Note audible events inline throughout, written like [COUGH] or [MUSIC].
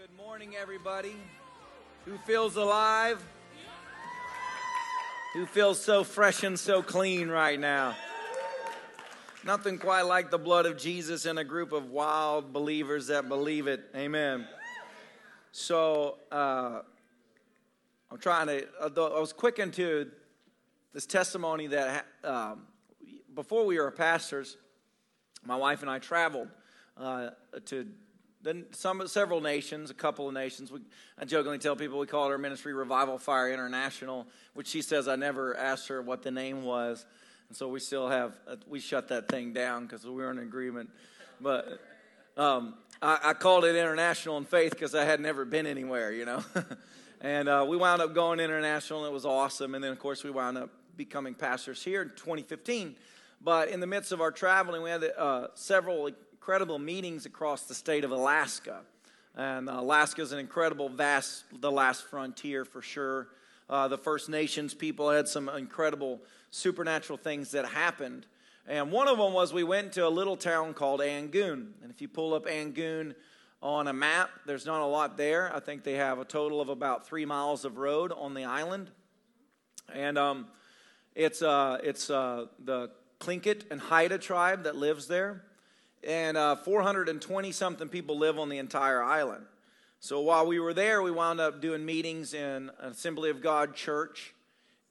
good morning, everybody. Who feels alive? Who feels so fresh and so clean right now? Nothing quite like the blood of Jesus in a group of wild believers that believe it. Amen. So, uh, I'm trying to, I was quick into this testimony that um, before we were pastors, my wife and I traveled uh, to then some several nations, a couple of nations. We, I jokingly tell people we call it our ministry Revival Fire International, which she says I never asked her what the name was, and so we still have uh, we shut that thing down because we were in agreement. But um, I, I, called it international in faith because I had never been anywhere, you know. [LAUGHS] and uh, we wound up going international, and it was awesome. And then of course we wound up becoming pastors here in 2015. But in the midst of our traveling, we had uh, several incredible meetings across the state of Alaska. And Alaska is an incredible, vast, the last frontier for sure. Uh, the First Nations people had some incredible supernatural things that happened. And one of them was we went to a little town called Angoon. And if you pull up Angoon on a map, there's not a lot there. I think they have a total of about three miles of road on the island. And um, it's, uh, it's uh, the Tlingit and Haida tribe that lives there and uh, 420 something people live on the entire island. So while we were there, we wound up doing meetings in Assembly of God church,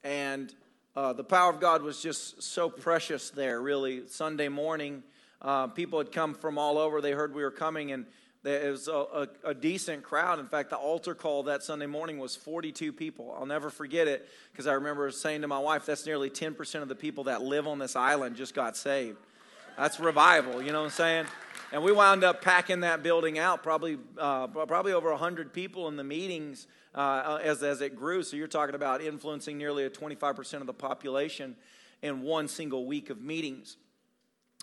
and uh, the power of God was just so precious there, really. Sunday morning, uh, people had come from all over. They heard we were coming, and there was a, a, a, decent crowd. In fact, the altar call that Sunday morning was 42 people. I'll never forget it because I remember saying to my wife, that's nearly 10% of the people that live on this island just got saved. That's revival, you know what I'm saying? And we wound up packing that building out, probably uh, probably over 100 people in the meetings uh, as, as it grew. So you're talking about influencing nearly a 25% of the population in one single week of meetings.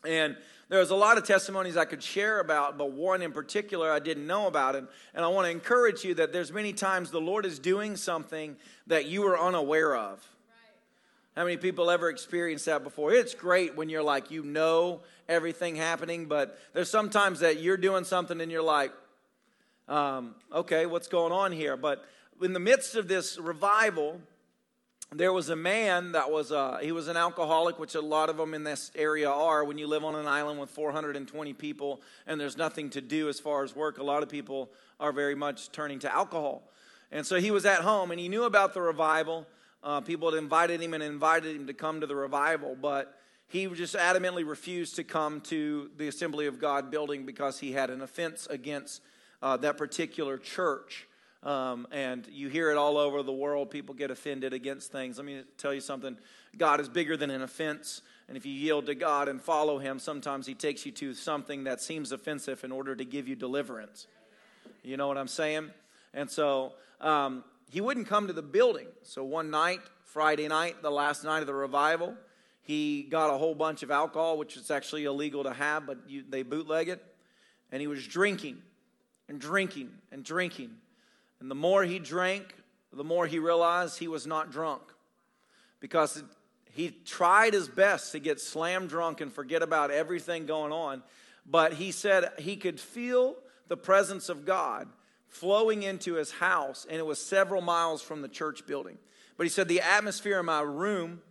And there's a lot of testimonies I could share about, but one in particular I didn't know about. And, and I want to encourage you that there's many times the Lord is doing something that you are unaware of. How many people ever experienced that before? It's great when you're like, you know everything happening, but there's sometimes that you're doing something and you're like, um, okay, what's going on here? But in the midst of this revival, there was a man that was uh, he was an alcoholic which a lot of them in this area are when you live on an island with 420 people and there's nothing to do as far as work a lot of people are very much turning to alcohol and so he was at home and he knew about the revival uh, people had invited him and invited him to come to the revival, but he just adamantly refused to come to the Assembly of God building because he had an offense against uh, that particular church. Um, and you hear it all over the world. People get offended against things. Let me tell you something God is bigger than an offense. And if you yield to God and follow Him, sometimes He takes you to something that seems offensive in order to give you deliverance. You know what I'm saying? And so um, he wouldn't come to the building. So one night, Friday night, the last night of the revival, he got a whole bunch of alcohol, which is actually illegal to have, but you, they bootleg it. And he was drinking and drinking and drinking. And the more he drank, the more he realized he was not drunk because he tried his best to get slam drunk and forget about everything going on. But he said he could feel the presence of God flowing into his house, and it was several miles from the church building. But he said, The atmosphere in my room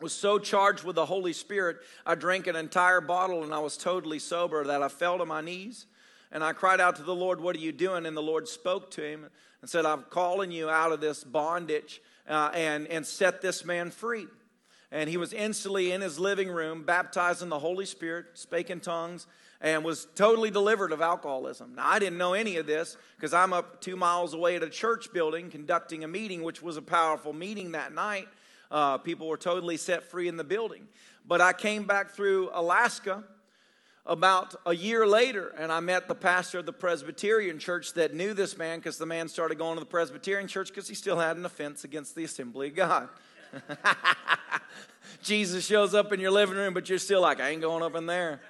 was so charged with the Holy Spirit, I drank an entire bottle and I was totally sober that I fell to my knees. And I cried out to the Lord, What are you doing? And the Lord spoke to him and said, I'm calling you out of this bondage uh, and, and set this man free. And he was instantly in his living room, baptized in the Holy Spirit, spake in tongues, and was totally delivered of alcoholism. Now, I didn't know any of this because I'm up two miles away at a church building conducting a meeting, which was a powerful meeting that night. Uh, people were totally set free in the building. But I came back through Alaska about a year later, and I met the pastor of the Presbyterian church that knew this man because the man started going to the Presbyterian church because he still had an offense against the Assembly of God. [LAUGHS] Jesus shows up in your living room, but you're still like, I ain't going up in there.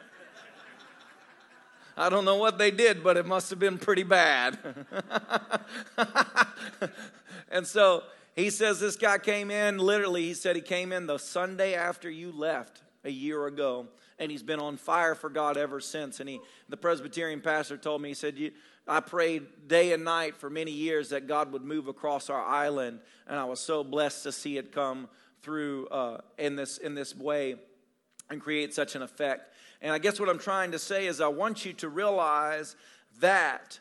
I don't know what they did, but it must have been pretty bad. [LAUGHS] and so he says this guy came in, literally, he said he came in the Sunday after you left a year ago, and he's been on fire for God ever since. And he, the Presbyterian pastor told me, he said, you, I prayed day and night for many years that God would move across our island, and I was so blessed to see it come through uh, in this in this way and create such an effect. And I guess what I'm trying to say is I want you to realize that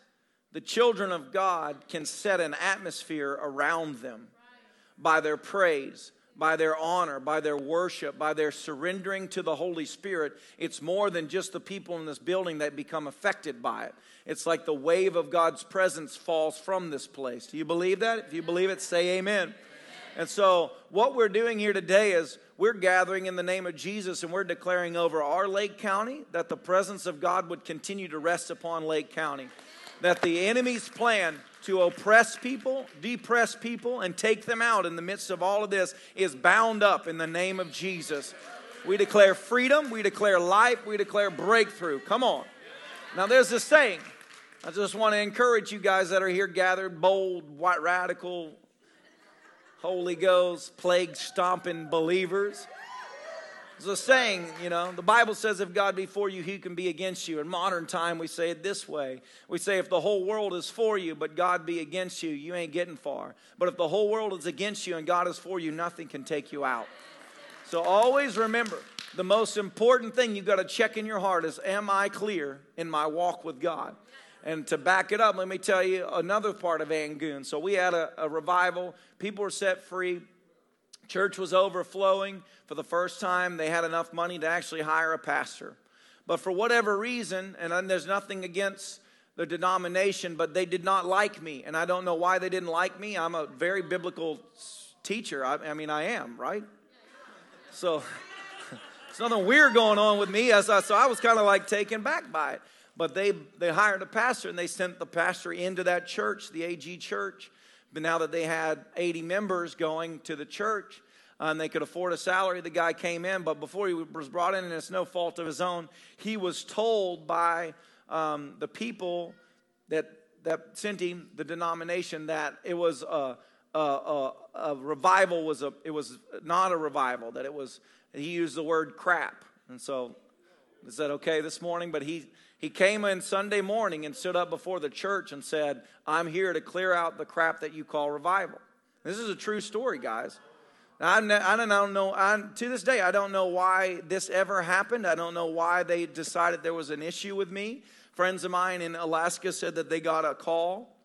the children of God can set an atmosphere around them by their praise, by their honor, by their worship, by their surrendering to the Holy Spirit. It's more than just the people in this building that become affected by it. It's like the wave of God's presence falls from this place. Do you believe that? If you believe it, say amen. And so, what we're doing here today is we're gathering in the name of Jesus and we're declaring over our Lake County that the presence of God would continue to rest upon Lake County. That the enemy's plan to oppress people, depress people, and take them out in the midst of all of this is bound up in the name of Jesus. We declare freedom, we declare life, we declare breakthrough. Come on. Now, there's this saying. I just want to encourage you guys that are here gathered, bold, white, radical, Holy Ghost, plague stomping believers. There's a saying, you know, the Bible says, if God be for you, who can be against you? In modern time, we say it this way. We say, if the whole world is for you, but God be against you, you ain't getting far. But if the whole world is against you and God is for you, nothing can take you out. So always remember, the most important thing you got to check in your heart is, am I clear in my walk with God? And to back it up, let me tell you another part of Angoon. So we had a, a revival, people were set free, church was overflowing. For the first time, they had enough money to actually hire a pastor. But for whatever reason, and there's nothing against the denomination, but they did not like me. And I don't know why they didn't like me. I'm a very biblical teacher. I, I mean, I am, right? So [LAUGHS] there's nothing weird going on with me. So I was kind of like taken back by it. But they, they hired a pastor and they sent the pastor into that church, the AG church. But now that they had 80 members going to the church, uh, and they could afford a salary. The guy came in, but before he was brought in, and it's no fault of his own, he was told by um, the people that that sent him the denomination that it was a, a, a, a, revival was a it was not a revival that it was he used the word crap, and so is that okay this morning? But he he came in Sunday morning and stood up before the church and said, I'm here to clear out the crap that you call revival. This is a true story, guys. I, don't know, I, to this day, I don't know why this ever happened. I don't know why they decided there was an issue with me. Friends of mine in Alaska said that they got a call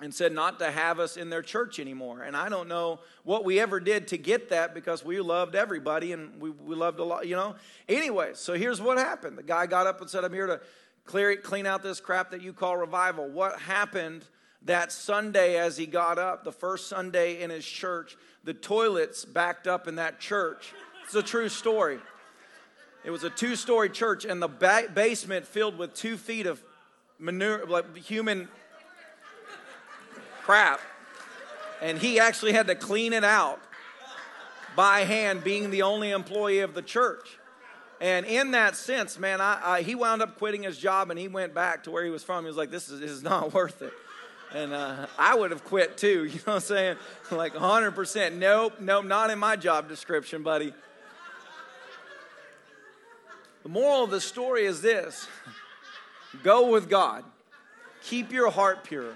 and said not to have us in their church anymore. And I don't know what we ever did to get that because we loved everybody and we, we loved a lot, you know. Anyway, so here's what happened. The guy got up and said, I'm here to clear clean out this crap that you call revival. What happened that Sunday as he got up, the first Sunday in his church, the toilets backed up in that church. It's a true story. It was a two story church, and the ba- basement filled with two feet of manure, like human crap. And he actually had to clean it out by hand, being the only employee of the church. And in that sense, man, I, I, he wound up quitting his job and he went back to where he was from. He was like, this is, this is not [LAUGHS] worth it. And uh, I would have quit too, [LAUGHS] you know what I'm saying? Like 100%. Nope, nope, not in my job description, buddy. The moral of the story is this [LAUGHS] go with God, keep your heart pure.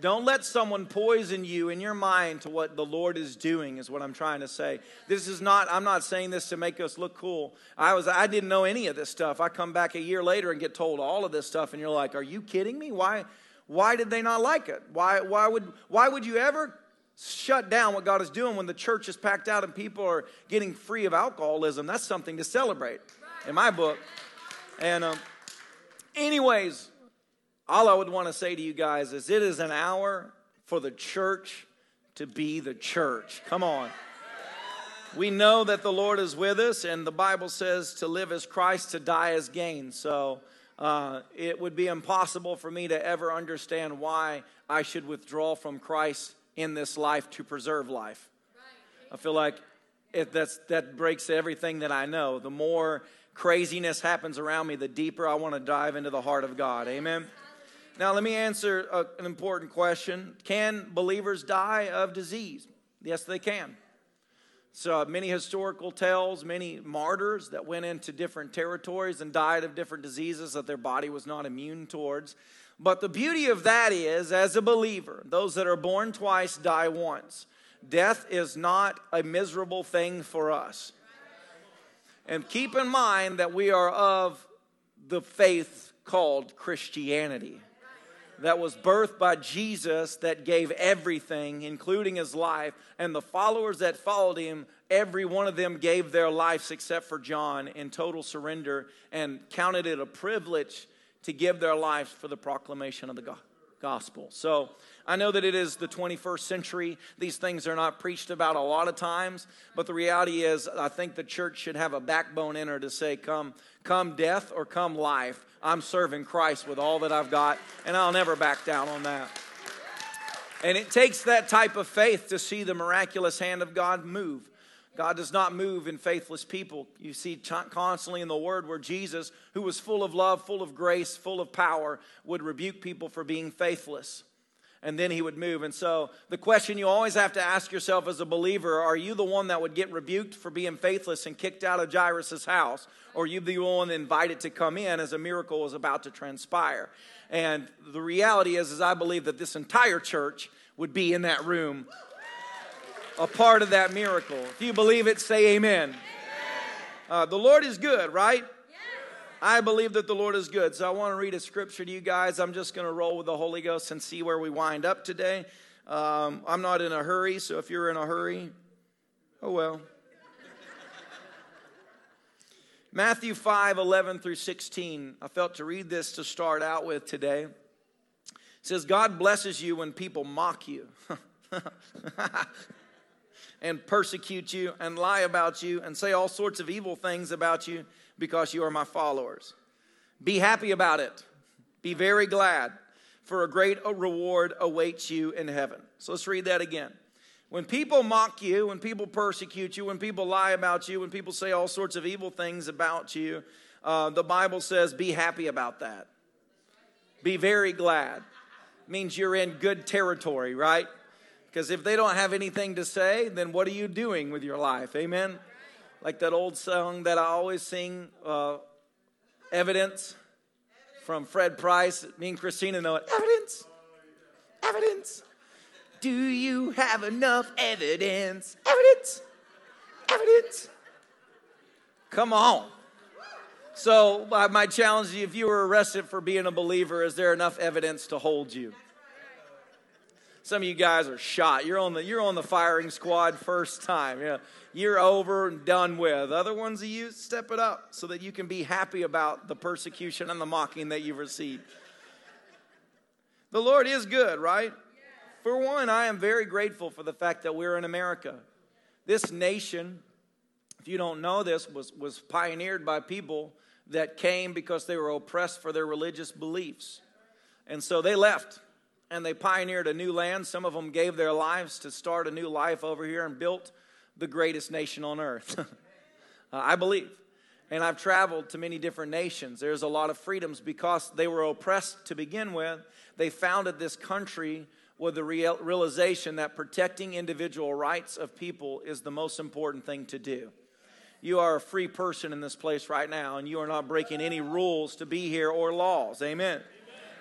Don't let someone poison you in your mind to what the Lord is doing, is what I'm trying to say. This is not, I'm not saying this to make us look cool. I was I didn't know any of this stuff. I come back a year later and get told all of this stuff, and you're like, Are you kidding me? Why why did they not like it? Why why would why would you ever shut down what God is doing when the church is packed out and people are getting free of alcoholism? That's something to celebrate in my book. And um, anyways, all I would want to say to you guys is it is an hour for the church to be the church. Come on. We know that the Lord is with us, and the Bible says to live as Christ, to die as gain. So uh, it would be impossible for me to ever understand why I should withdraw from Christ in this life to preserve life. I feel like it, that's, that breaks everything that I know. The more craziness happens around me, the deeper I want to dive into the heart of God. Amen. Now, let me answer a, an important question Can believers die of disease? Yes, they can. So, uh, many historical tales, many martyrs that went into different territories and died of different diseases that their body was not immune towards. But the beauty of that is, as a believer, those that are born twice die once. Death is not a miserable thing for us. And keep in mind that we are of the faith called Christianity that was birthed by Jesus that gave everything, including his life, and the followers that followed him, every one of them gave their lives except for John in total surrender and counted it a privilege to give their lives for the proclamation of the gospel. So I know that it is the 21st century. These things are not preached about a lot of times, but the reality is, I think the church should have a backbone in her to say, Come, come death or come life. I'm serving Christ with all that I've got, and I'll never back down on that. And it takes that type of faith to see the miraculous hand of God move. God does not move in faithless people. You see constantly in the Word where Jesus, who was full of love, full of grace, full of power, would rebuke people for being faithless. And then he would move. And so, the question you always have to ask yourself as a believer are you the one that would get rebuked for being faithless and kicked out of Jairus' house? Or you the one invited to come in as a miracle was about to transpire? And the reality is, is I believe that this entire church would be in that room a part of that miracle. If you believe it, say amen. Uh, the Lord is good, right? I believe that the Lord is good. So I want to read a scripture to you guys. I'm just going to roll with the Holy Ghost and see where we wind up today. Um, I'm not in a hurry, so if you're in a hurry, oh well. [LAUGHS] Matthew 5 11 through 16. I felt to read this to start out with today. It says, God blesses you when people mock you. [LAUGHS] and persecute you and lie about you and say all sorts of evil things about you because you are my followers. Be happy about it. Be very glad, for a great reward awaits you in heaven. So let's read that again. When people mock you, when people persecute you, when people lie about you, when people say all sorts of evil things about you, uh, the Bible says be happy about that. Be very glad. means you're in good territory, right? Because if they don't have anything to say, then what are you doing with your life? Amen? Like that old song that I always sing, uh, Evidence, from Fred Price. Me and Christina know it. Evidence! Evidence! Do you have enough evidence? Evidence! Evidence! Come on. So, my challenge to you if you were arrested for being a believer, is there enough evidence to hold you? Some of you guys are shot. You're on the you're on the firing squad first time. Yeah, you're over and done with. Other ones of you step it up so that you can be happy about the persecution and the mocking that you've received. The Lord is good, right? For one, I am very grateful for the fact that we're in America. This nation, if you don't know this, was, was pioneered by people that came because they were oppressed for their religious beliefs. And so they left and they pioneered a new land. Some of them gave their lives to start a new life over here and built the greatest nation on earth. [LAUGHS] uh, I believe. And I've traveled to many different nations. There's a lot of freedoms because they were oppressed to begin with. They founded this country with the real, realization that protecting individual rights of people is the most important thing to do. You are a free person in this place right now, and you are not breaking any rules to be here or laws. Amen.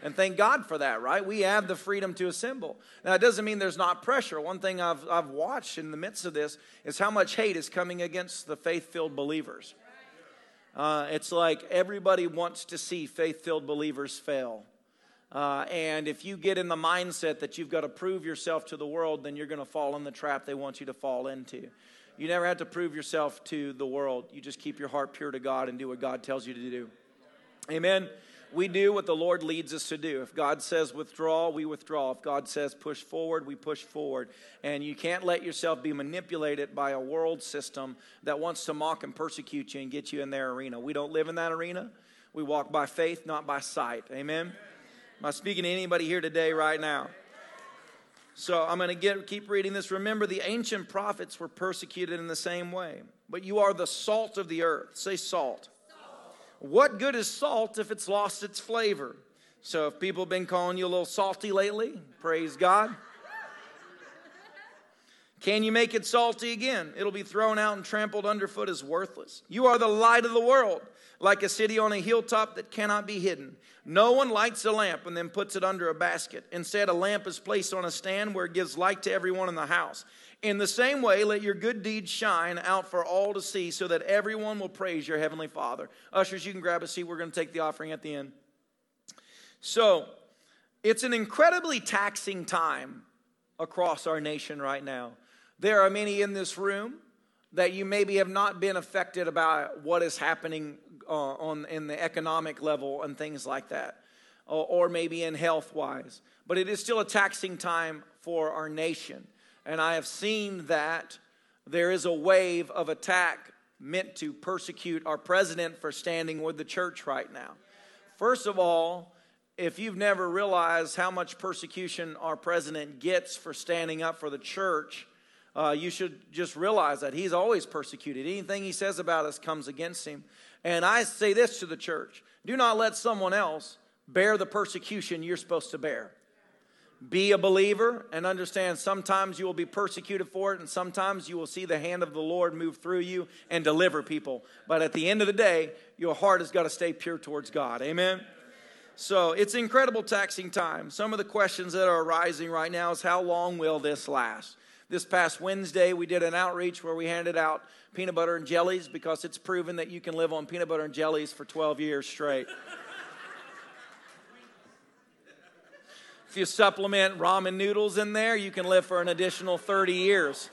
And thank God for that, right? We have the freedom to assemble. Now, it doesn't mean there's not pressure. One thing I've, I've watched in the midst of this is how much hate is coming against the faith filled believers. Uh, it's like everybody wants to see faith filled believers fail. Uh, and if you get in the mindset that you've got to prove yourself to the world, then you're going to fall in the trap they want you to fall into. You never have to prove yourself to the world. You just keep your heart pure to God and do what God tells you to do. Amen we do what the Lord leads us to do. If God says withdraw, we withdraw. If God says push forward, we push forward. And you can't let yourself be manipulated by a world system that wants to mock and persecute you and get you in their arena. We don't live in that arena. We walk by faith, not by sight. Amen. Am I speaking to anybody here today, right now? So I'm going to keep reading this. Remember, the ancient prophets were persecuted in the same way. But you are the salt of the earth. Say salt. What good is salt if it's lost its flavor? So if people have been calling you a little salty lately, praise God. Can you make it salty again? It'll be thrown out and trampled underfoot as worthless. You are the light of the world, like a city on a hilltop that cannot be hidden. No one lights a lamp and then puts it under a basket. Instead, a lamp is placed on a stand where it gives light to everyone in the house. In the same way, let your good deeds shine out for all to see so that everyone will praise your heavenly Father. Ushers, you can grab a seat. We're going to take the offering at the end. So, it's an incredibly taxing time across our nation right now. There are many in this room that you maybe have not been affected about what is happening uh, on in the economic level and things like that, or, or maybe in health wise. But it is still a taxing time for our nation, and I have seen that there is a wave of attack meant to persecute our president for standing with the church right now. First of all, if you've never realized how much persecution our president gets for standing up for the church, uh, you should just realize that he's always persecuted. Anything he says about us comes against him. And I say this to the church do not let someone else bear the persecution you're supposed to bear. Be a believer and understand sometimes you will be persecuted for it, and sometimes you will see the hand of the Lord move through you and deliver people. But at the end of the day, your heart has got to stay pure towards God. Amen? So it's incredible taxing time. Some of the questions that are arising right now is how long will this last? This past Wednesday, we did an outreach where we handed out peanut butter and jellies because it's proven that you can live on peanut butter and jellies for 12 years straight. If you supplement ramen noodles in there, you can live for an additional 30 years.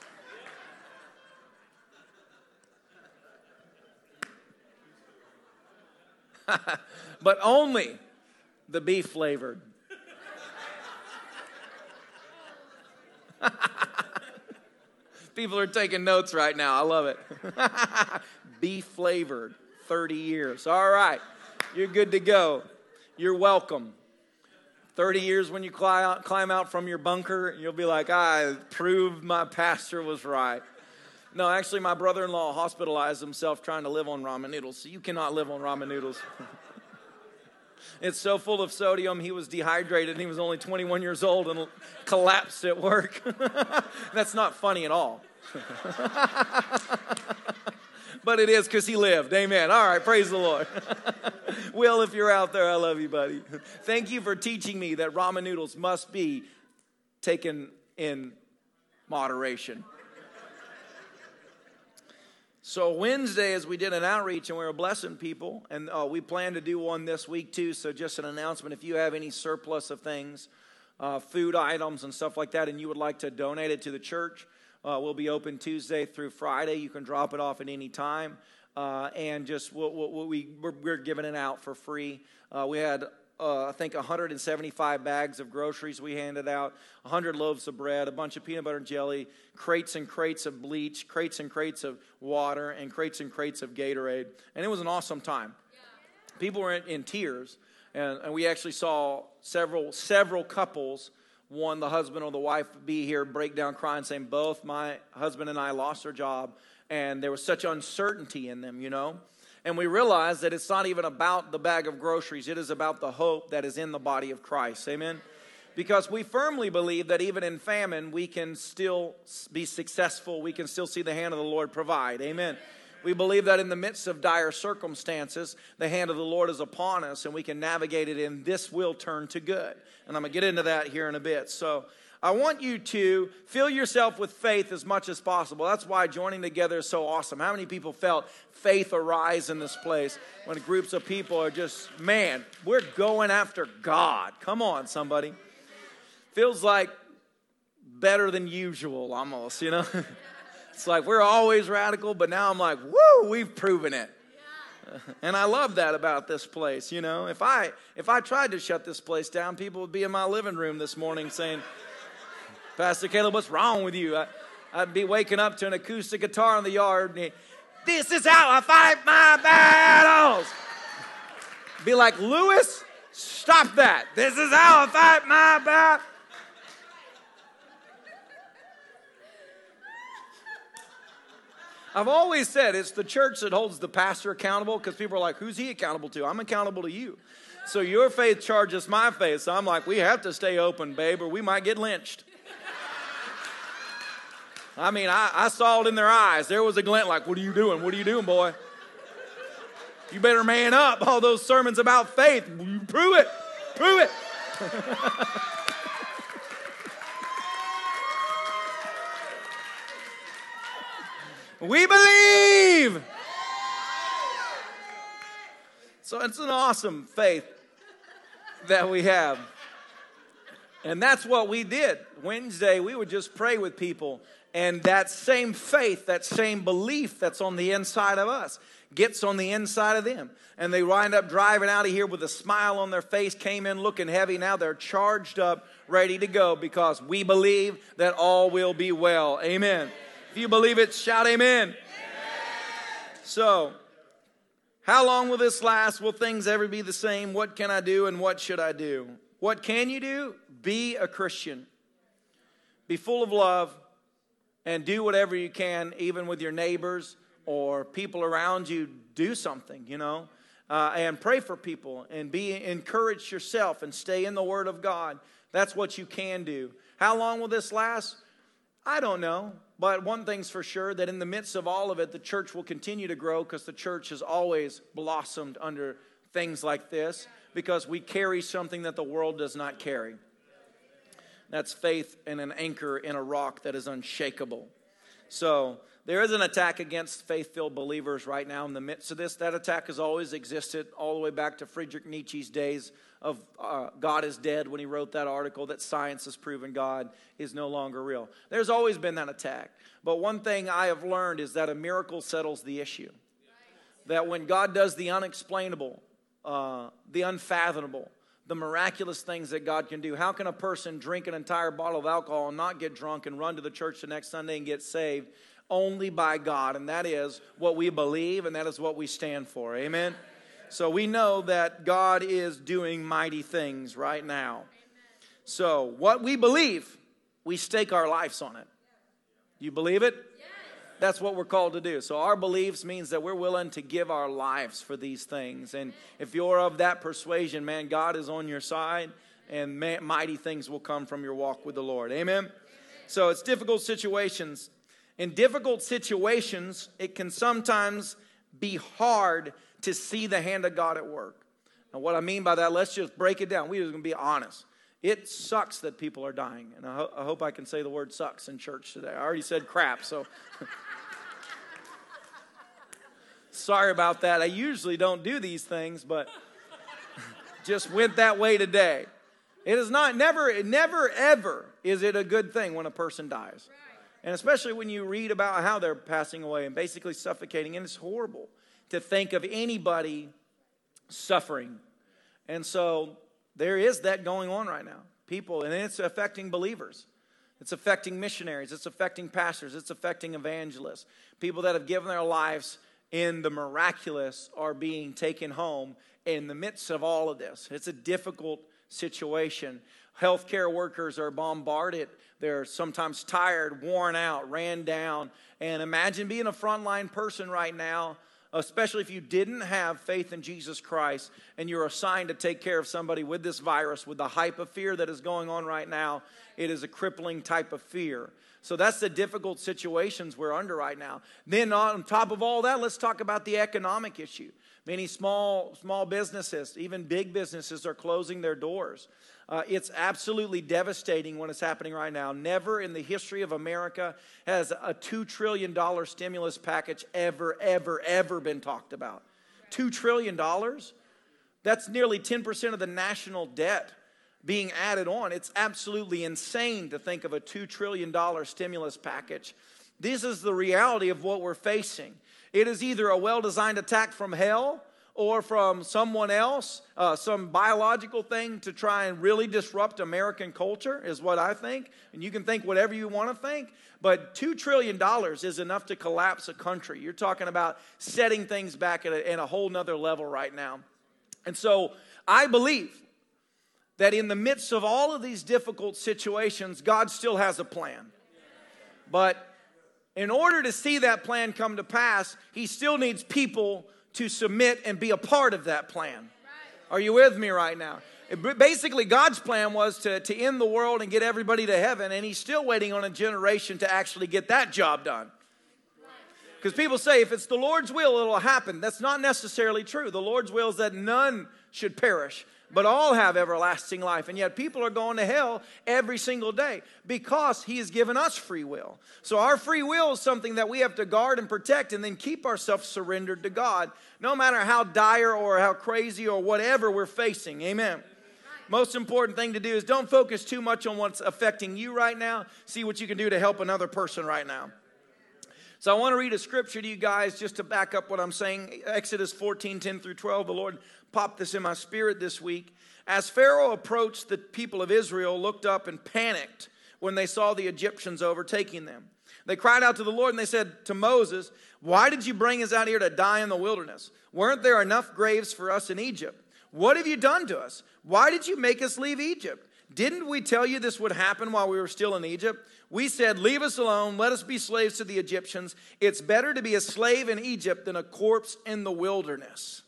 [LAUGHS] but only the beef flavored. [LAUGHS] People are taking notes right now. I love it. [LAUGHS] Beef flavored, 30 years. All right. You're good to go. You're welcome. 30 years when you climb out from your bunker, you'll be like, I proved my pastor was right. No, actually, my brother in law hospitalized himself trying to live on ramen noodles, so you cannot live on ramen noodles. [LAUGHS] it's so full of sodium, he was dehydrated and he was only 21 years old and collapsed at work. [LAUGHS] That's not funny at all. [LAUGHS] but it is because he lived. Amen. All right, praise the Lord. [LAUGHS] Will, if you're out there, I love you, buddy. Thank you for teaching me that ramen noodles must be taken in moderation. So Wednesday, as we did an outreach and we were blessing people, and uh, we plan to do one this week too. So just an announcement: if you have any surplus of things, uh, food items and stuff like that, and you would like to donate it to the church, uh, we'll be open Tuesday through Friday. You can drop it off at any time. Uh, and just we'll, we'll, we, we're, we're, giving it out for free. Uh, we had, uh, I think, 175 bags of groceries we handed out, 100 loaves of bread, a bunch of peanut butter and jelly, crates and crates of bleach, crates and crates of water, and crates and crates of Gatorade. And it was an awesome time. People were in, in tears. And, and we actually saw several, several couples one, the husband or the wife be here, break down crying, saying, Both my husband and I lost our job, and there was such uncertainty in them, you know? And we realize that it's not even about the bag of groceries, it is about the hope that is in the body of Christ. Amen? Because we firmly believe that even in famine, we can still be successful, we can still see the hand of the Lord provide. Amen. We believe that in the midst of dire circumstances, the hand of the Lord is upon us and we can navigate it, and this will turn to good. And I'm going to get into that here in a bit. So, I want you to fill yourself with faith as much as possible. That's why joining together is so awesome. How many people felt faith arise in this place when groups of people are just, man, we're going after God? Come on, somebody. Feels like better than usual almost, you know? [LAUGHS] It's like we're always radical, but now I'm like, woo, we've proven it. And I love that about this place, you know. If I if I tried to shut this place down, people would be in my living room this morning saying, Pastor Caleb, what's wrong with you? I, would be waking up to an acoustic guitar in the yard. And this is how I fight my battles. Be like, Lewis, stop that. This is how I fight my battles. I've always said it's the church that holds the pastor accountable because people are like, who's he accountable to? I'm accountable to you. So your faith charges my faith. So I'm like, we have to stay open, babe, or we might get lynched. I mean, I, I saw it in their eyes. There was a glint like, What are you doing? What are you doing, boy? You better man up. All those sermons about faith. Prove it. Prove it. [LAUGHS] we believe. So it's an awesome faith that we have. And that's what we did. Wednesday, we would just pray with people. And that same faith, that same belief that's on the inside of us gets on the inside of them. And they wind up driving out of here with a smile on their face, came in looking heavy. Now they're charged up, ready to go because we believe that all will be well. Amen. If you believe it, shout amen. amen. So, how long will this last? Will things ever be the same? What can I do and what should I do? What can you do? Be a Christian. Be full of love and do whatever you can, even with your neighbors or people around you. Do something, you know, uh, and pray for people and be encouraged yourself and stay in the Word of God. That's what you can do. How long will this last? I don't know. But one thing's for sure that in the midst of all of it, the church will continue to grow because the church has always blossomed under things like this because we carry something that the world does not carry. That's faith and an anchor in a rock that is unshakable. So there is an attack against faith filled believers right now in the midst of this. That attack has always existed all the way back to Friedrich Nietzsche's days of uh, God is dead when he wrote that article that science has proven God is no longer real. There's always been that attack. But one thing I have learned is that a miracle settles the issue. That when God does the unexplainable, uh, the unfathomable, the miraculous things that God can do. How can a person drink an entire bottle of alcohol and not get drunk and run to the church the next Sunday and get saved? Only by God. And that is what we believe and that is what we stand for. Amen. So we know that God is doing mighty things right now. So, what we believe, we stake our lives on it. You believe it? That's what we're called to do. So, our beliefs means that we're willing to give our lives for these things. And if you're of that persuasion, man, God is on your side and mighty things will come from your walk with the Lord. Amen? So, it's difficult situations. In difficult situations, it can sometimes be hard to see the hand of God at work. And what I mean by that, let's just break it down. We're just going to be honest. It sucks that people are dying. And I, ho- I, hope I can say the word sucks in church today. I already said crap, so. [LAUGHS] Sorry about that. I usually don't do these things, but [LAUGHS] just went that way today. It is not, never, never, ever is it a good thing when a person dies. And especially when you read about how they're passing away and basically suffocating, and it's horrible to think of anybody suffering. And so there is that going on right now. People, and it's affecting believers. It's affecting missionaries. It's affecting pastors. It's affecting evangelists. People that have given their lives in the miraculous are being taken home in the midst of all of this. It's a difficult situation. Healthcare workers are bombarded. They're sometimes tired, worn out, ran down. And imagine being a frontline person right now especially if you didn't have faith in Jesus Christ and you're assigned to take care of somebody with this virus, with the hype of fear that is going on right now, it is a crippling type of fear. So that's the difficult situations we're under right now. Then on top of all that, let's talk about the economic issue. Many small small businesses, even big businesses are closing their doors. Uh, it's absolutely devastating when it's happening right now. Never in the history of America has a $2 trillion stimulus package ever, ever, ever been talked about. $2 trillion? That's nearly 10% of the national debt being added on. It's absolutely insane to think of a $2 trillion stimulus package. This is the reality of what we're facing. It is either a well designed attack from hell or from someone else, uh, some biological thing to try and really disrupt American culture, is what I think. And you can think whatever you want to think, but $2 trillion is enough to collapse a country. You're talking about setting things back at a, at a whole nother level right now. And so I believe that in the midst of all of these difficult situations, God still has a plan. But in order to see that plan come to pass, He still needs people to submit and be a part of that plan. Are you with me right now? Basically, God's plan was to, to end the world and get everybody to heaven, and He's still waiting on a generation to actually get that job done. Because people say if it's the Lord's will, it'll happen. That's not necessarily true. The Lord's will is that none should perish, but all have everlasting life. And yet people are going to hell every single day because He has given us free will. So our free will is something that we have to guard and protect and then keep ourselves surrendered to God, no matter how dire or how crazy or whatever we're facing. Amen most important thing to do is don't focus too much on what's affecting you right now. See what you can do to help another person right now. So I want to read a scripture to you guys just to back up what I'm saying. Exodus 14, 10 through 12. The Lord popped this in my spirit this week. As Pharaoh approached, the people of Israel looked up and panicked when they saw the Egyptians overtaking them. They cried out to the Lord and they said to Moses, Why did you bring us out here to die in the wilderness? Weren't there enough graves for us in Egypt? What have you done to us? Why did you make us leave Egypt? Didn't we tell you this would happen while we were still in Egypt? We said, Leave us alone, let us be slaves to the Egyptians. It's better to be a slave in Egypt than a corpse in the wilderness.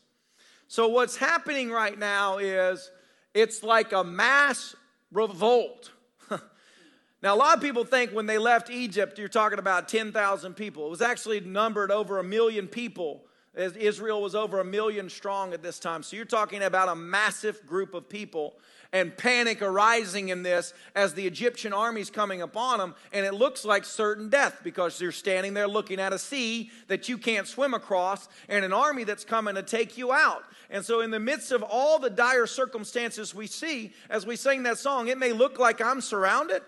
So, what's happening right now is it's like a mass revolt. [LAUGHS] now, a lot of people think when they left Egypt, you're talking about 10,000 people. It was actually numbered over a million people. Israel was over a million strong at this time. So, you're talking about a massive group of people and panic arising in this as the Egyptian army's coming upon them, and it looks like certain death because you're standing there looking at a sea that you can't swim across and an army that's coming to take you out. And so, in the midst of all the dire circumstances we see, as we sing that song, it may look like I'm surrounded,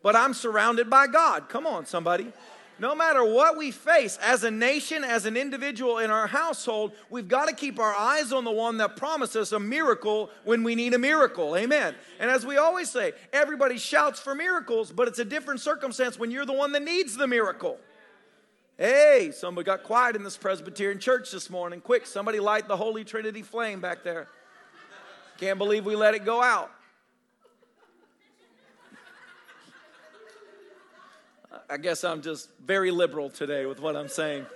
but I'm surrounded by God. Come on, somebody. No matter what we face as a nation, as an individual in our household, we've got to keep our eyes on the one that promises a miracle when we need a miracle. Amen. And as we always say, everybody shouts for miracles, but it's a different circumstance when you're the one that needs the miracle. Hey, somebody got quiet in this Presbyterian church this morning. Quick, somebody light the Holy Trinity flame back there. Can't believe we let it go out. I guess I'm just very liberal today with what I'm saying.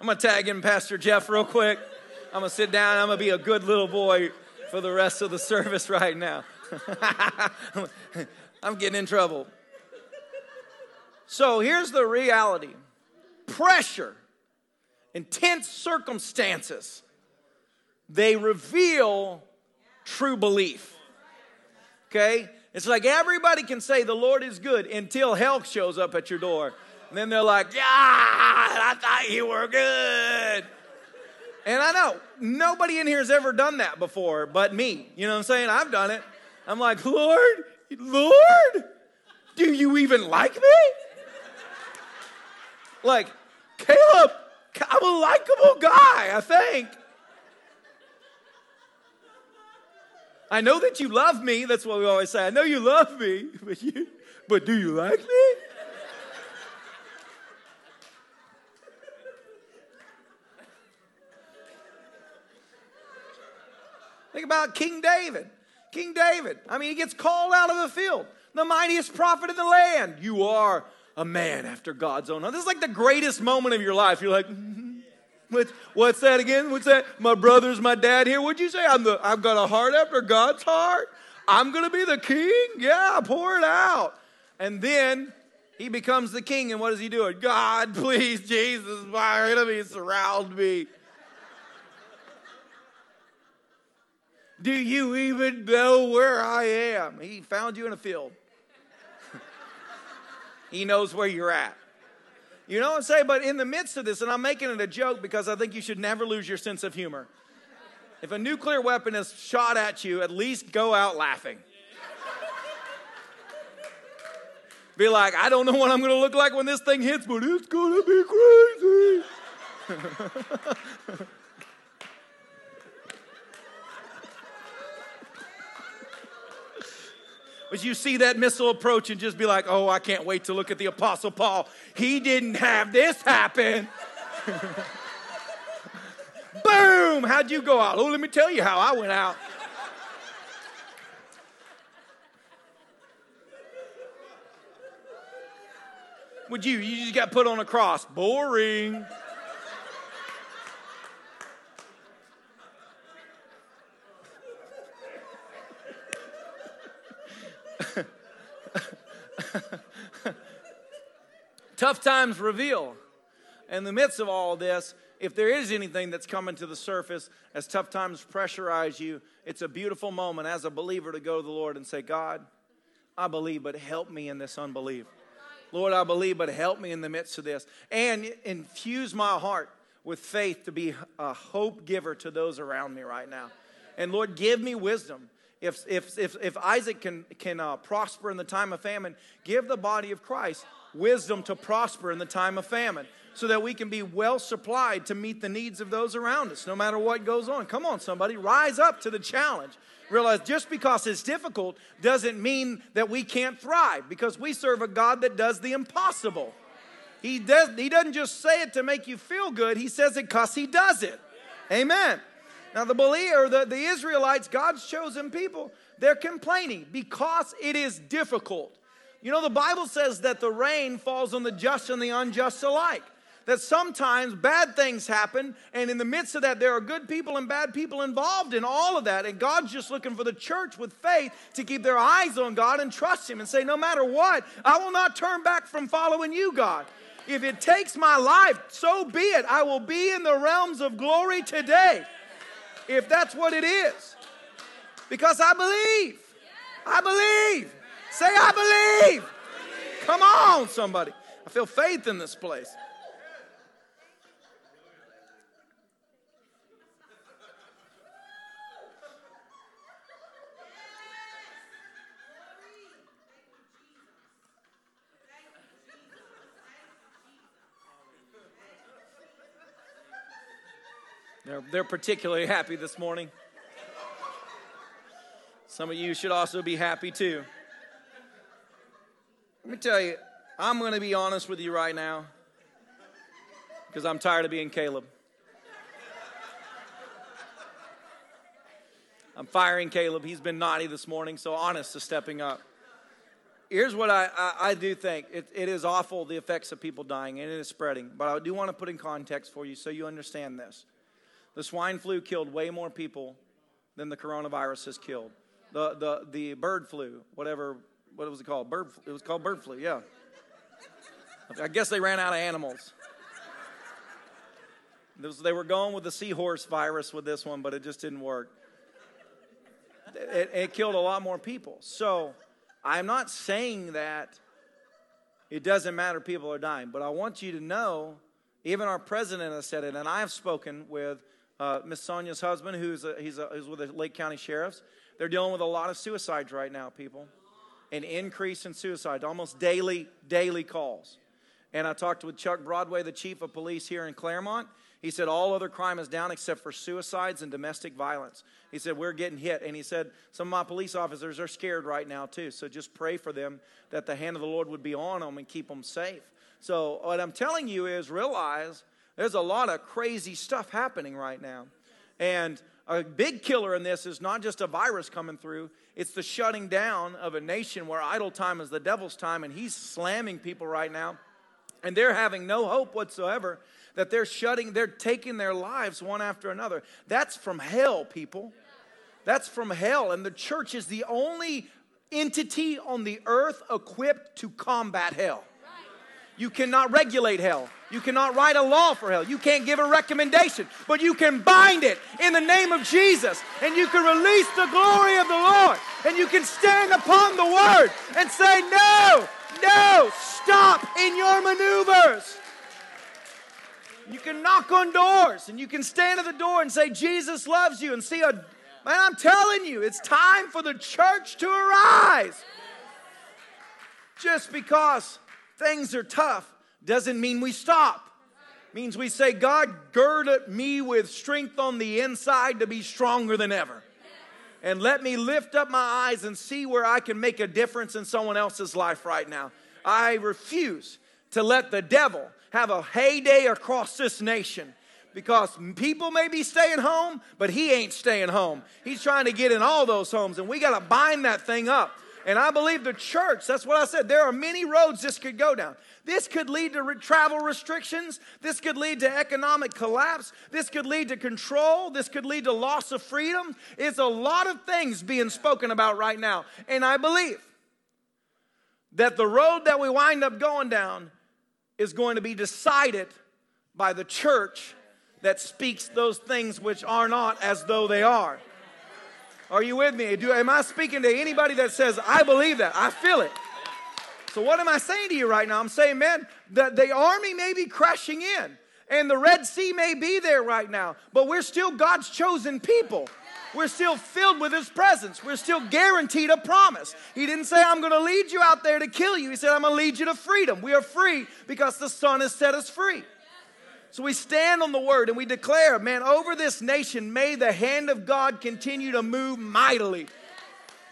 I'm going to tag in Pastor Jeff real quick. I'm going to sit down. I'm going to be a good little boy for the rest of the service right now. [LAUGHS] I'm getting in trouble. So here's the reality pressure, intense circumstances, they reveal true belief. Okay? It's like everybody can say the Lord is good until hell shows up at your door. And then they're like, Yeah, I thought you were good. And I know nobody in here has ever done that before but me. You know what I'm saying? I've done it. I'm like, Lord, Lord, do you even like me? Like, Caleb, I'm a likable guy, I think. I know that you love me. That's what we always say. I know you love me, but you but do you like me? Think about King David. King David. I mean, he gets called out of the field. The mightiest prophet in the land. You are a man after God's own heart. This is like the greatest moment of your life. You're like, [LAUGHS] What's, what's that again? What's that? My brother's my dad here. What'd you say? I'm the, I've got a heart after God's heart. I'm going to be the king? Yeah, pour it out. And then he becomes the king, and what does he do? God, please, Jesus, my enemies surround me. Do you even know where I am? He found you in a field. He knows where you're at. You know what I'm saying? But in the midst of this, and I'm making it a joke because I think you should never lose your sense of humor. If a nuclear weapon is shot at you, at least go out laughing. Be like, I don't know what I'm to look like when this thing hits, but it's to be crazy. [LAUGHS] But you see that missile approach and just be like, oh, I can't wait to look at the Apostle Paul. He didn't have this happen. [LAUGHS] Boom! How'd you go out? Oh, let me tell you how I went out. Would you? You just got put on a cross. Boring. [LAUGHS] Tough times reveal. In the midst of all this, if there is anything that's coming to the surface as tough times pressurize you, it's a beautiful moment as a believer to go to the Lord and say, God, I believe, but help me in this unbelief. Lord, I believe, but help me in the midst of this. And infuse my heart with faith to be a hope giver to those around me right now. And Lord, give me wisdom. If, if, if, if Isaac can, can uh, prosper in the time of famine, give the body of Christ wisdom to prosper in the time of famine so that we can be well supplied to meet the needs of those around us, no matter what goes on. Come on, somebody, rise up to the challenge. Realize just because it's difficult doesn't mean that we can't thrive because we serve a God that does the impossible. He, does, he doesn't just say it to make you feel good, He says it because He does it. Amen. Now, the believer, the, the Israelites, God's chosen people, they're complaining because it is difficult. You know, the Bible says that the rain falls on the just and the unjust alike that sometimes bad things happen, and in the midst of that, there are good people and bad people involved in all of that. And God's just looking for the church with faith to keep their eyes on God and trust Him and say, No matter what, I will not turn back from following you, God. If it takes my life, so be it. I will be in the realms of glory today, if that's what it is. Because I believe. I believe. Say, I believe. Come on, somebody. I feel faith in this place. They're, they're particularly happy this morning. Some of you should also be happy too. Let me tell you, I'm going to be honest with you right now because I'm tired of being Caleb. I'm firing Caleb. He's been naughty this morning, so honest is stepping up. Here's what I, I, I do think it, it is awful the effects of people dying, and it is spreading. But I do want to put in context for you so you understand this. The swine flu killed way more people than the coronavirus has killed. The, the, the bird flu, whatever, what was it called? Bird, it was called bird flu, yeah. I guess they ran out of animals. Was, they were going with the seahorse virus with this one, but it just didn't work. It, it killed a lot more people. So I'm not saying that it doesn't matter people are dying, but I want you to know, even our president has said it, and I have spoken with uh, Miss Sonia's husband, who's, a, he's, a, he's with the Lake County Sheriffs. They're dealing with a lot of suicides right now, people. An increase in suicides, almost daily, daily calls. And I talked with Chuck Broadway, the chief of police here in Clermont. He said all other crime is down except for suicides and domestic violence. He said we're getting hit. And he said some of my police officers are scared right now too. So just pray for them that the hand of the Lord would be on them and keep them safe. So what I'm telling you is realize there's a lot of crazy stuff happening right now. And a big killer in this is not just a virus coming through, it's the shutting down of a nation where idle time is the devil's time, and he's slamming people right now. And they're having no hope whatsoever that they're shutting, they're taking their lives one after another. That's from hell, people. That's from hell. And the church is the only entity on the earth equipped to combat hell. You cannot regulate hell. You cannot write a law for hell. You can't give a recommendation, but you can bind it in the name of Jesus and you can release the glory of the Lord and you can stand upon the word and say, No, no, stop in your maneuvers. You can knock on doors and you can stand at the door and say, Jesus loves you and see a, man, I'm telling you, it's time for the church to arise. Just because things are tough doesn't mean we stop. It means we say, God, gird me with strength on the inside to be stronger than ever. And let me lift up my eyes and see where I can make a difference in someone else's life right now. I refuse to let the devil have a heyday across this nation because people may be staying home, but he ain't staying home. He's trying to get in all those homes, and we got to bind that thing up. And I believe the church, that's what I said, there are many roads this could go down. This could lead to re- travel restrictions. This could lead to economic collapse. This could lead to control. This could lead to loss of freedom. It's a lot of things being spoken about right now. And I believe that the road that we wind up going down is going to be decided by the church that speaks those things which are not as though they are. Are you with me? Do, am I speaking to anybody that says, I believe that? I feel it. So, what am I saying to you right now? I'm saying, man, that the army may be crashing in and the Red Sea may be there right now, but we're still God's chosen people. We're still filled with His presence. We're still guaranteed a promise. He didn't say, I'm going to lead you out there to kill you. He said, I'm going to lead you to freedom. We are free because the Son has set us free. So we stand on the word and we declare, man, over this nation, may the hand of God continue to move mightily.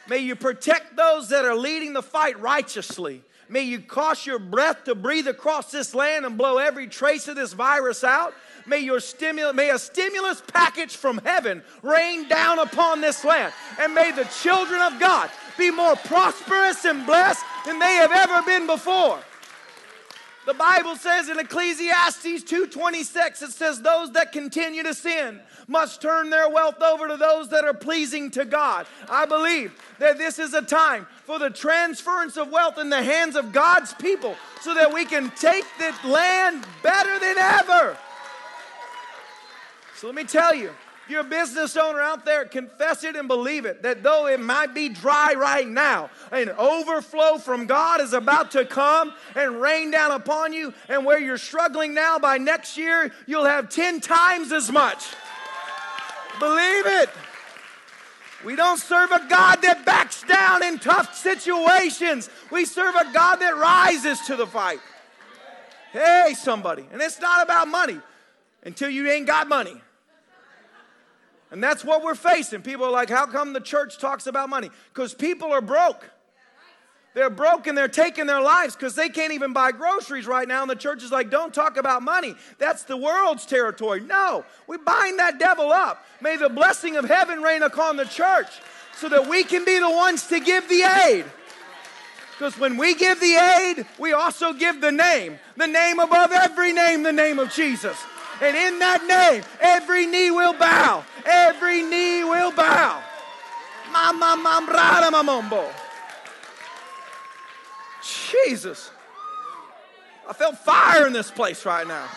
May you protect those that are leading the fight righteously. May you cause your breath to breathe across this land and blow every trace of this virus out. May your stimulus, may a stimulus package from heaven rain down upon this land. And may the children of God be more prosperous and blessed than they have ever been before. The Bible says in Ecclesiastes 2:26 it says those that continue to sin must turn their wealth over to those that are pleasing to God. I believe that this is a time for the transference of wealth in the hands of God's people so that we can take the land better than ever. So let me tell you, you're a business owner out there, confess it and believe it that though it might be dry right now, an overflow from God is about to come and rain down upon you. And where you're struggling now, by next year, you'll have 10 times as much. Believe it. We don't serve a God that backs down in tough situations. We serve a God that rises to the fight. Hey, somebody. And it's not about money until you ain't got money. And that's what we're facing. People are like, how come the church talks about money? Because people are broke. They're broke and they're taking their lives because they can't even buy groceries right now. And the church is like, don't talk about money. That's the world's territory. No, we bind that devil up. May the blessing of heaven rain upon the church so that we can be the ones to give the aid. Because when we give the aid, we also give the name, the name above every name, the name of Jesus. And in that name, every knee will bow. Every knee will bow. Jesus. I feel fire in this place right now.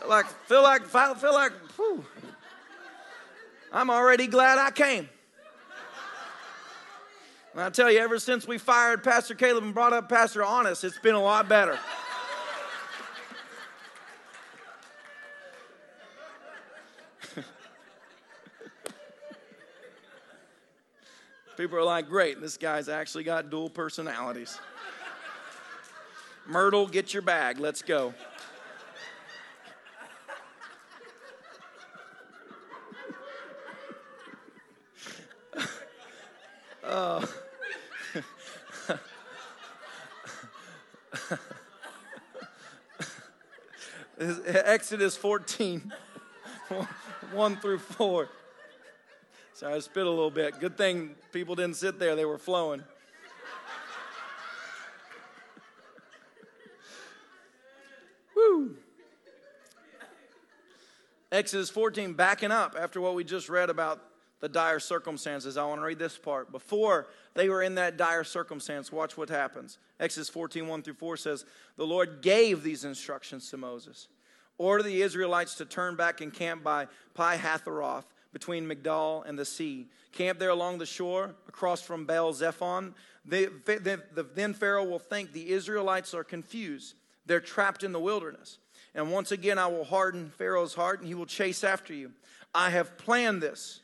Feel like, feel like, feel like, whew. I'm already glad I came. And I tell you, ever since we fired Pastor Caleb and brought up Pastor Honest, it's been a lot better. [LAUGHS] People are like, great, this guy's actually got dual personalities. Myrtle, get your bag. Let's go. [LAUGHS] uh, Exodus 14, 1 through 4. Sorry, I spit a little bit. Good thing people didn't sit there, they were flowing. Woo. Exodus 14, backing up after what we just read about the dire circumstances. I want to read this part. Before they were in that dire circumstance, watch what happens. Exodus 14, 1 through 4 says, The Lord gave these instructions to Moses. Order the Israelites to turn back and camp by Pi Hatheroth between Migdal and the sea. Camp there along the shore, across from Baal Zephon. They, they, the, then Pharaoh will think the Israelites are confused. They're trapped in the wilderness. And once again, I will harden Pharaoh's heart, and he will chase after you. I have planned this.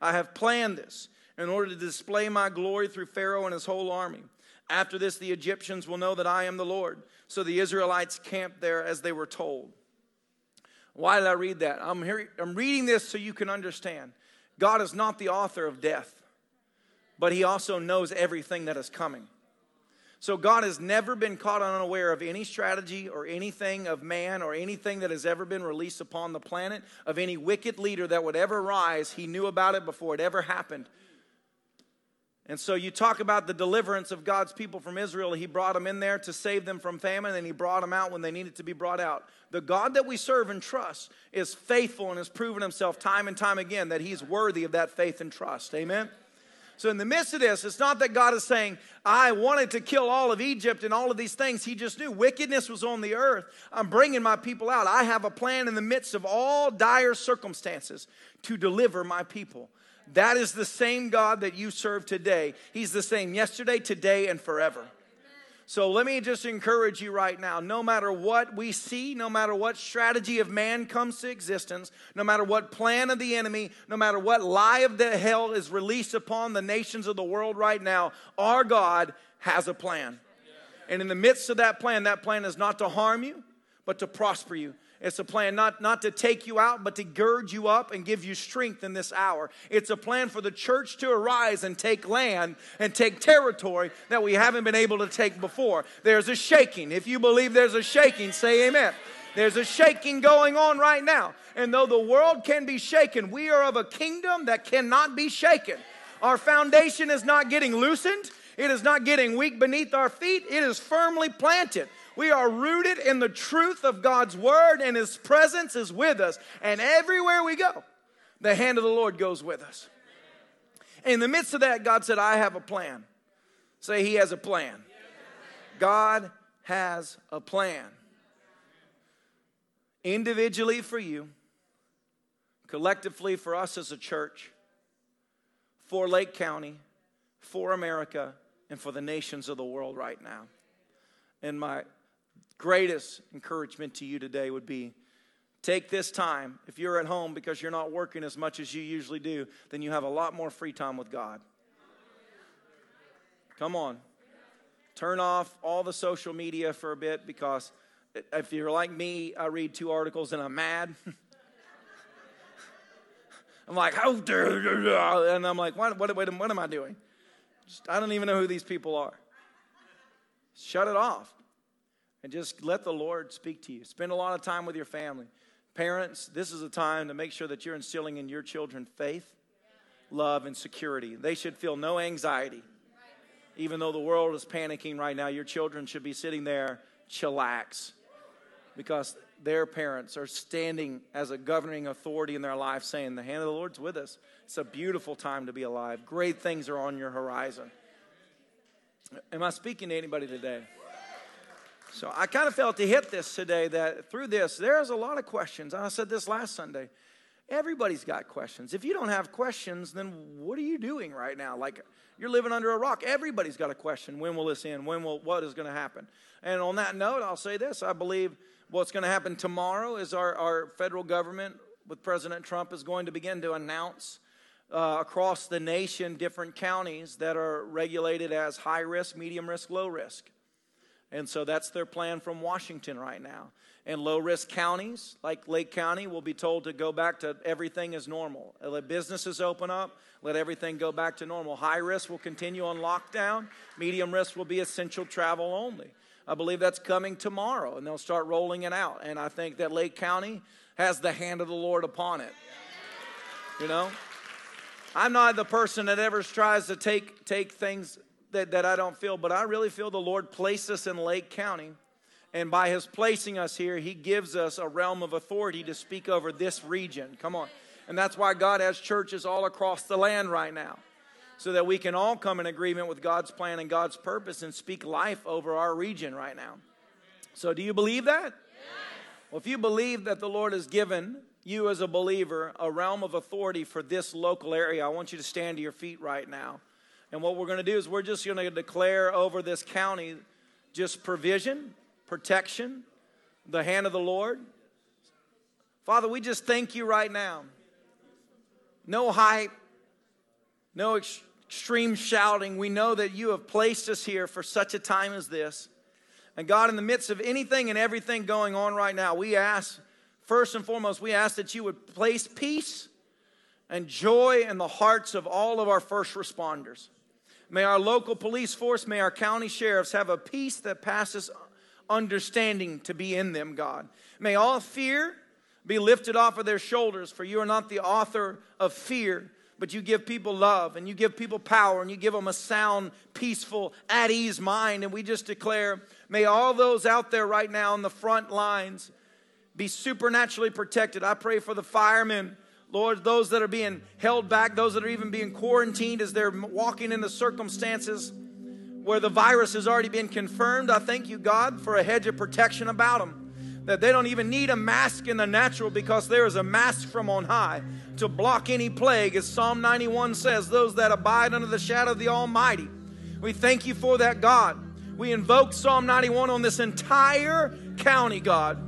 I have planned this in order to display my glory through Pharaoh and his whole army. After this, the Egyptians will know that I am the Lord. So the Israelites camped there as they were told. Why did I read that? I'm, hearing, I'm reading this so you can understand. God is not the author of death, but He also knows everything that is coming. So God has never been caught unaware of any strategy or anything of man or anything that has ever been released upon the planet, of any wicked leader that would ever rise. He knew about it before it ever happened. And so you talk about the deliverance of God's people from Israel. He brought them in there to save them from famine, and He brought them out when they needed to be brought out. The God that we serve and trust is faithful and has proven Himself time and time again that He's worthy of that faith and trust. Amen? So, in the midst of this, it's not that God is saying, I wanted to kill all of Egypt and all of these things. He just knew wickedness was on the earth. I'm bringing my people out. I have a plan in the midst of all dire circumstances to deliver my people. That is the same God that you serve today. He's the same yesterday, today, and forever. So let me just encourage you right now no matter what we see, no matter what strategy of man comes to existence, no matter what plan of the enemy, no matter what lie of the hell is released upon the nations of the world right now, our God has a plan. And in the midst of that plan, that plan is not to harm you, but to prosper you it's a plan not, not to take you out, but to gird you up and give you strength in this hour. It's a plan for the church to arise and take land and take territory that we haven't been able to take before. There's a shaking. If you believe there's a shaking, say amen. There's a shaking going on right now. And though the world can be shaken, we are of a kingdom that cannot be shaken. Our foundation is not getting loosened, it is not getting weak beneath our feet, it is firmly planted. We are rooted in the truth of God's word, and His presence is with us. And everywhere we go, the hand of the Lord goes with us. In the midst of that, God said, I have a plan. Say, He has a plan. God has a plan. Individually for you, collectively for us as a church, for Lake County, for America, and for the nations of the world right now. And my greatest encouragement to you today would be take this time. If you're at home because you're not working as much as you usually do, then you have a lot more free time with God. Come on. Turn off all the social media for a bit because if you're like me, I read two articles and I'm mad. [LAUGHS] I'm like, how dare you? And I'm like, what, what, what, what am I doing? Just, I don't even know who these people are. Shut it off and just let the Lord speak to you. Spend a lot of time with your family. Parents, this is a time to make sure that you're instilling in your children faith, love, and security. They should feel no anxiety. Even though the world is panicking right now, your children should be sitting there, chillax, because their parents are standing as a governing authority in their life saying, The hand of the Lord's with us. It's a beautiful time to be alive. Great things are on your horizon. Am I speaking to anybody today? So I kind of felt to hit this today that through this, there's a lot of questions. And I said this last Sunday. Everybody's got questions. If you don't have questions, then what are you doing right now? Like you're living under a rock. Everybody's got a question. When will this end? When will what is going to happen? And on that note, I'll say this. I believe what's going to happen tomorrow is our, our federal government with President Trump is going to begin to announce uh, across the nation different counties that are regulated as high risk, medium risk, low risk. And so that's their plan from Washington right now. And low risk counties like Lake County will be told to go back to everything as normal. Let businesses open up, let everything go back to normal. High risk will continue on lockdown, medium risk will be essential travel only. I believe that's coming tomorrow, and they'll start rolling it out. And I think that Lake County has the hand of the Lord upon it. You know? I'm not the person that ever tries to take, take things that, that I don't feel, but I really feel the Lord placed us in Lake County. And by his placing us here, he gives us a realm of authority to speak over this region. Come on. And that's why God has churches all across the land right now. So that we can all come in agreement with God's plan and God's purpose and speak life over our region right now. So, do you believe that? Yes. Well, if you believe that the Lord has given you as a believer a realm of authority for this local area, I want you to stand to your feet right now. And what we're going to do is we're just going to declare over this county just provision, protection, the hand of the Lord. Father, we just thank you right now. No hype, no ex- extreme shouting. We know that you have placed us here for such a time as this. And God, in the midst of anything and everything going on right now, we ask, first and foremost, we ask that you would place peace and joy in the hearts of all of our first responders. May our local police force, may our county sheriffs have a peace that passes understanding to be in them, God. May all fear be lifted off of their shoulders, for you are not the author of fear, but you give people love and you give people power and you give them a sound, peaceful, at ease mind. And we just declare, may all those out there right now on the front lines be supernaturally protected. I pray for the firemen Lord, those that are being held back, those that are even being quarantined as they're walking in the circumstances where the virus has already been confirmed, I thank you, God, for a hedge of protection about them. That they don't even need a mask in the natural because there is a mask from on high to block any plague. As Psalm 91 says, those that abide under the shadow of the Almighty. We thank you for that, God. We invoke Psalm 91 on this entire county, God.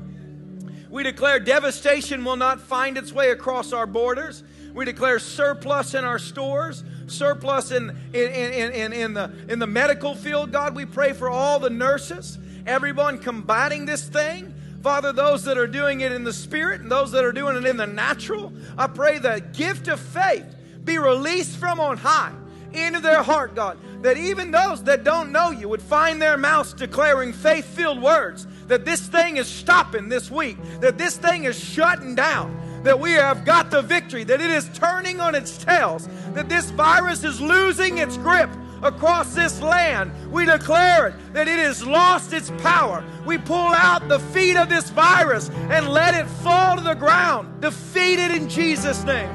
We declare devastation will not find its way across our borders. We declare surplus in our stores, surplus in, in, in, in, in, the, in the medical field. God, we pray for all the nurses, everyone combating this thing. Father, those that are doing it in the spirit and those that are doing it in the natural, I pray the gift of faith be released from on high into their heart, God. That even those that don't know you would find their mouths declaring faith filled words. That this thing is stopping this week. That this thing is shutting down. That we have got the victory. That it is turning on its tails. That this virus is losing its grip across this land. We declare it that it has lost its power. We pull out the feet of this virus and let it fall to the ground, defeated in Jesus' name.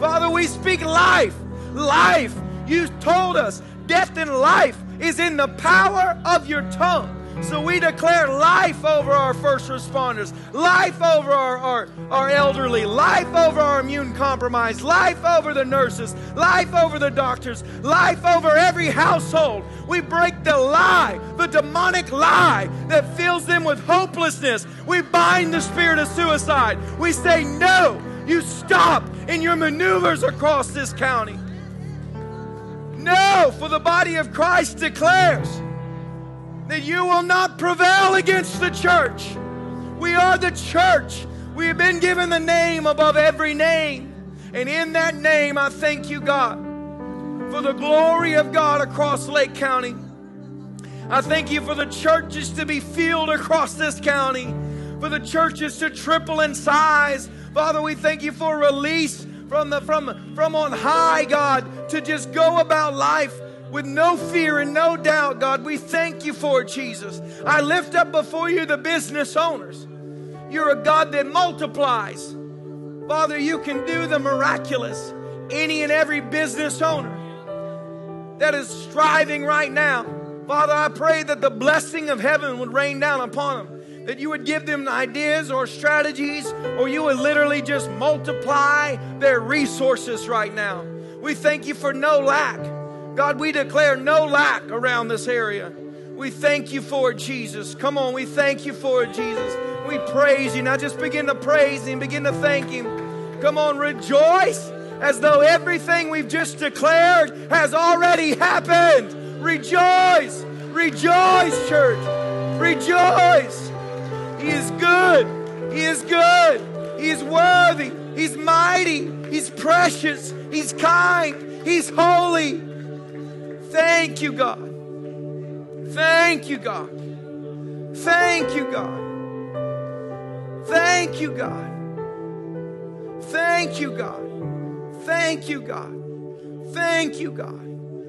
Father, we speak life, life you told us death and life is in the power of your tongue. So we declare life over our first responders, life over our, our, our elderly, life over our immune compromised, life over the nurses, life over the doctors, life over every household. We break the lie, the demonic lie that fills them with hopelessness. We bind the spirit of suicide. We say, No, you stop in your maneuvers across this county. No, for the body of Christ declares that you will not prevail against the church. We are the church. We have been given the name above every name. And in that name, I thank you, God, for the glory of God across Lake County. I thank you for the churches to be filled across this county, for the churches to triple in size. Father, we thank you for release from, the, from, from on high, God, to just go about life with no fear and no doubt, God. We thank you for it, Jesus. I lift up before you the business owners. You're a God that multiplies. Father, you can do the miraculous. Any and every business owner that is striving right now, Father, I pray that the blessing of heaven would rain down upon them that you would give them ideas or strategies, or you would literally just multiply their resources right now. We thank you for no lack. God, we declare no lack around this area. We thank you for it, Jesus. Come on, we thank you for it, Jesus. We praise you. Now just begin to praise Him, begin to thank Him. Come on, rejoice as though everything we've just declared has already happened. Rejoice, rejoice, church. Rejoice. He is good. He is good. He is worthy. He's mighty. He's precious. He's kind. He's holy. Thank you, God. Thank you, God. Thank you, God. Thank you, God. Thank you, God. Thank you, God. Thank you, God.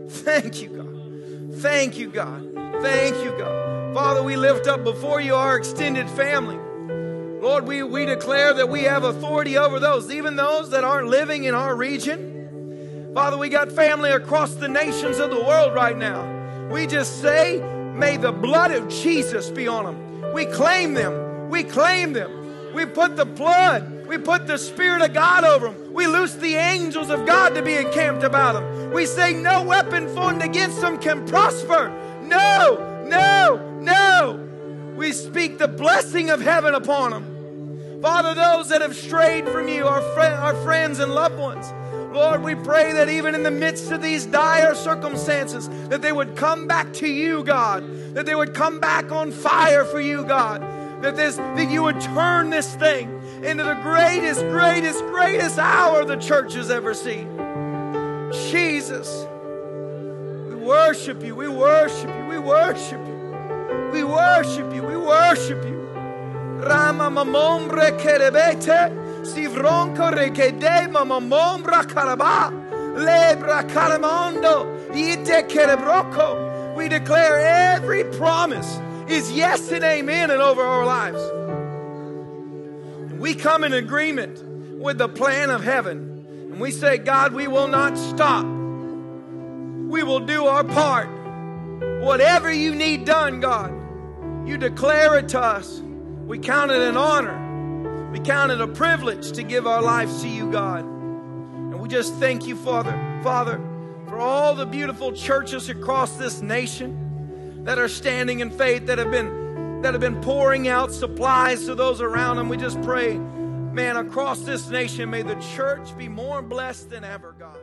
Thank you, God. Thank you, God. Thank you, God. Father, we lift up before you our extended family. Lord, we, we declare that we have authority over those, even those that aren't living in our region. Father, we got family across the nations of the world right now. We just say, may the blood of Jesus be on them. We claim them. We claim them. We put the blood, we put the Spirit of God over them. We loose the angels of God to be encamped about them. We say, no weapon formed against them can prosper. No, no, no. We speak the blessing of heaven upon them. Father, those that have strayed from you, our, our friends and loved ones, Lord, we pray that even in the midst of these dire circumstances, that they would come back to you, God. That they would come back on fire for you, God. That this that you would turn this thing into the greatest, greatest, greatest hour the church has ever seen. Jesus, we worship you, we worship you, we worship you. We worship you. We worship you. Rama mamombre kerebete. Sivronko rekede mamombre karaba. Lebra karamondo. Ite kerebroko. We declare every promise is yes and amen and over our lives. We come in agreement with the plan of heaven. And we say, God, we will not stop. We will do our part. Whatever you need done, God, you declare it to us. We count it an honor. We count it a privilege to give our lives to you, God. And we just thank you, Father, Father, for all the beautiful churches across this nation that are standing in faith, that have been that have been pouring out supplies to those around them. We just pray, man, across this nation, may the church be more blessed than ever, God.